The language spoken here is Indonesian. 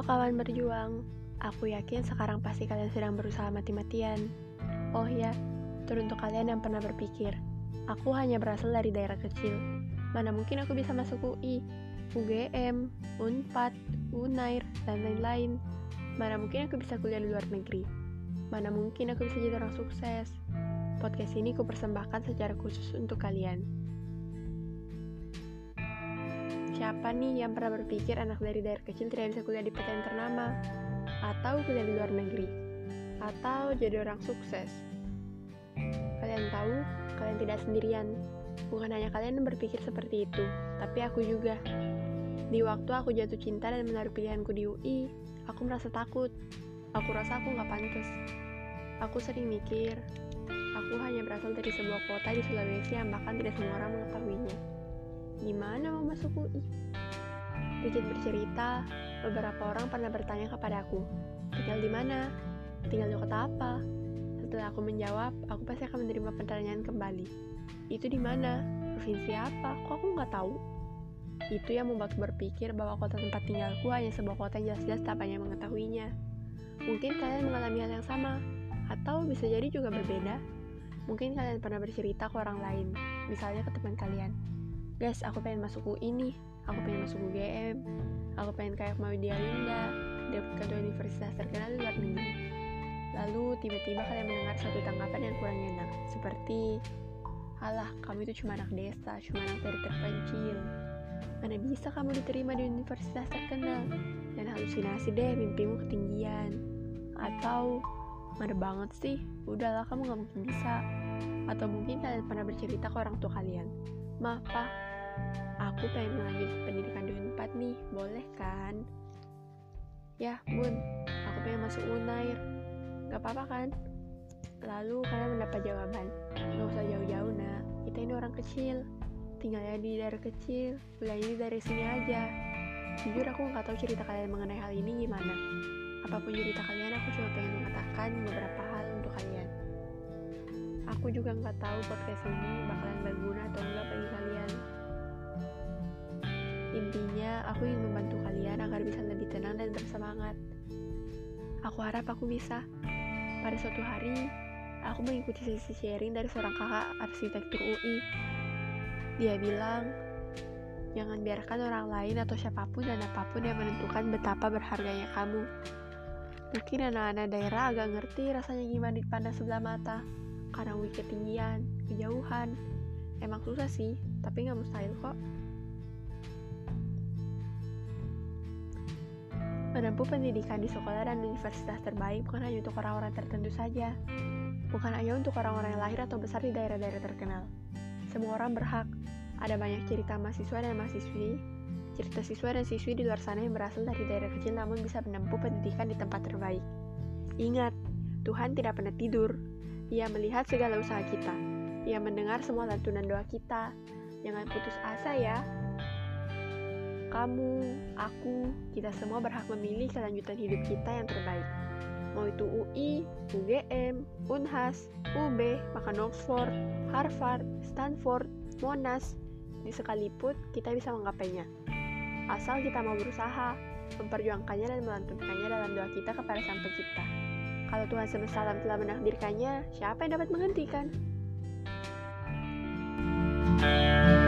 Halo kawan berjuang, aku yakin sekarang pasti kalian sedang berusaha mati-matian. Oh ya, teruntuk kalian yang pernah berpikir, aku hanya berasal dari daerah kecil. Mana mungkin aku bisa masuk UI, UGM, UNPAD, UNAIR, dan lain-lain. Mana mungkin aku bisa kuliah di luar negeri. Mana mungkin aku bisa jadi orang sukses. Podcast ini ku persembahkan secara khusus untuk kalian. Siapa nih yang pernah berpikir anak dari daerah kecil tidak bisa kuliah di PTN ternama? Atau kuliah di luar negeri? Atau jadi orang sukses? Kalian tahu, kalian tidak sendirian. Bukan hanya kalian yang berpikir seperti itu, tapi aku juga. Di waktu aku jatuh cinta dan menaruh pilihanku di UI, aku merasa takut. Aku rasa aku nggak pantas. Aku sering mikir, aku hanya berasal dari sebuah kota di Sulawesi yang bahkan tidak semua orang mengetahuinya gimana masuk UI? Dikit bercerita, beberapa orang pernah bertanya kepada aku, tinggal di mana? Tinggal di kota apa? Setelah aku menjawab, aku pasti akan menerima pertanyaan kembali. Itu di mana? Provinsi apa? Kok aku nggak tahu? Itu yang membuat berpikir bahwa kota tempat tinggalku hanya sebuah kota yang jelas-jelas tak banyak mengetahuinya. Mungkin kalian mengalami hal yang sama, atau bisa jadi juga berbeda. Mungkin kalian pernah bercerita ke orang lain, misalnya ke teman kalian guys aku pengen masuk UI nih. Aku pengen masuk UGM aku pengen kayak mau Linda dapat kedua universitas terkenal di luar negeri. Lalu tiba-tiba kalian mendengar satu tanggapan yang kurang enak. Seperti alah kamu itu cuma anak desa cuma anak dari terpencil. Mana bisa kamu diterima di universitas terkenal? Dan halusinasi deh mimpimu ketinggian. Atau mana banget sih udahlah kamu gak mungkin bisa. Atau mungkin kalian pernah bercerita ke orang tua kalian. Maaf pak aku pengen melanjutkan pendidikan di Unpad nih, boleh kan? Ya, bun, aku pengen masuk Unair. Gak apa-apa kan? Lalu kalian mendapat jawaban, gak usah jauh-jauh nak, kita ini orang kecil, tinggalnya di daerah kecil, kuliahnya dari sini aja. Jujur aku nggak tahu cerita kalian mengenai hal ini gimana. Apa pun cerita kalian, aku cuma pengen mengatakan beberapa hal untuk kalian. Aku juga nggak tahu podcast ini bakalan berguna atau enggak bagi kalian. Aku ingin membantu kalian agar bisa lebih tenang dan bersemangat. Aku harap aku bisa. Pada suatu hari, aku mengikuti sesi sharing dari seorang kakak arsitektur UI. Dia bilang, jangan biarkan orang lain atau siapa pun dan apa pun yang menentukan betapa berharganya kamu. Mungkin anak-anak daerah agak ngerti rasanya gimana dipandang sebelah mata, karena UI ketinggian, kejauhan. Emang susah sih, tapi nggak mustahil kok. Menempuh pendidikan di sekolah dan universitas terbaik bukan hanya untuk orang-orang tertentu saja. Bukan hanya untuk orang-orang yang lahir atau besar di daerah-daerah terkenal. Semua orang berhak. Ada banyak cerita mahasiswa dan mahasiswi, cerita siswa dan siswi di luar sana yang berasal dari daerah kecil namun bisa menempuh pendidikan di tempat terbaik. Ingat, Tuhan tidak pernah tidur. Ia melihat segala usaha kita. Ia mendengar semua lantunan doa kita. Jangan putus asa ya kamu, aku, kita semua berhak memilih kelanjutan hidup kita yang terbaik. Mau itu UI, UGM, Unhas, UB, bahkan Oxford, Harvard, Stanford, Monash, di sekalipun kita bisa menggapainya. Asal kita mau berusaha, memperjuangkannya dan melantunkannya dalam doa kita kepada Sang Pencipta. Kalau Tuhan semesta alam telah menakdirkannya, siapa yang dapat menghentikan? thank you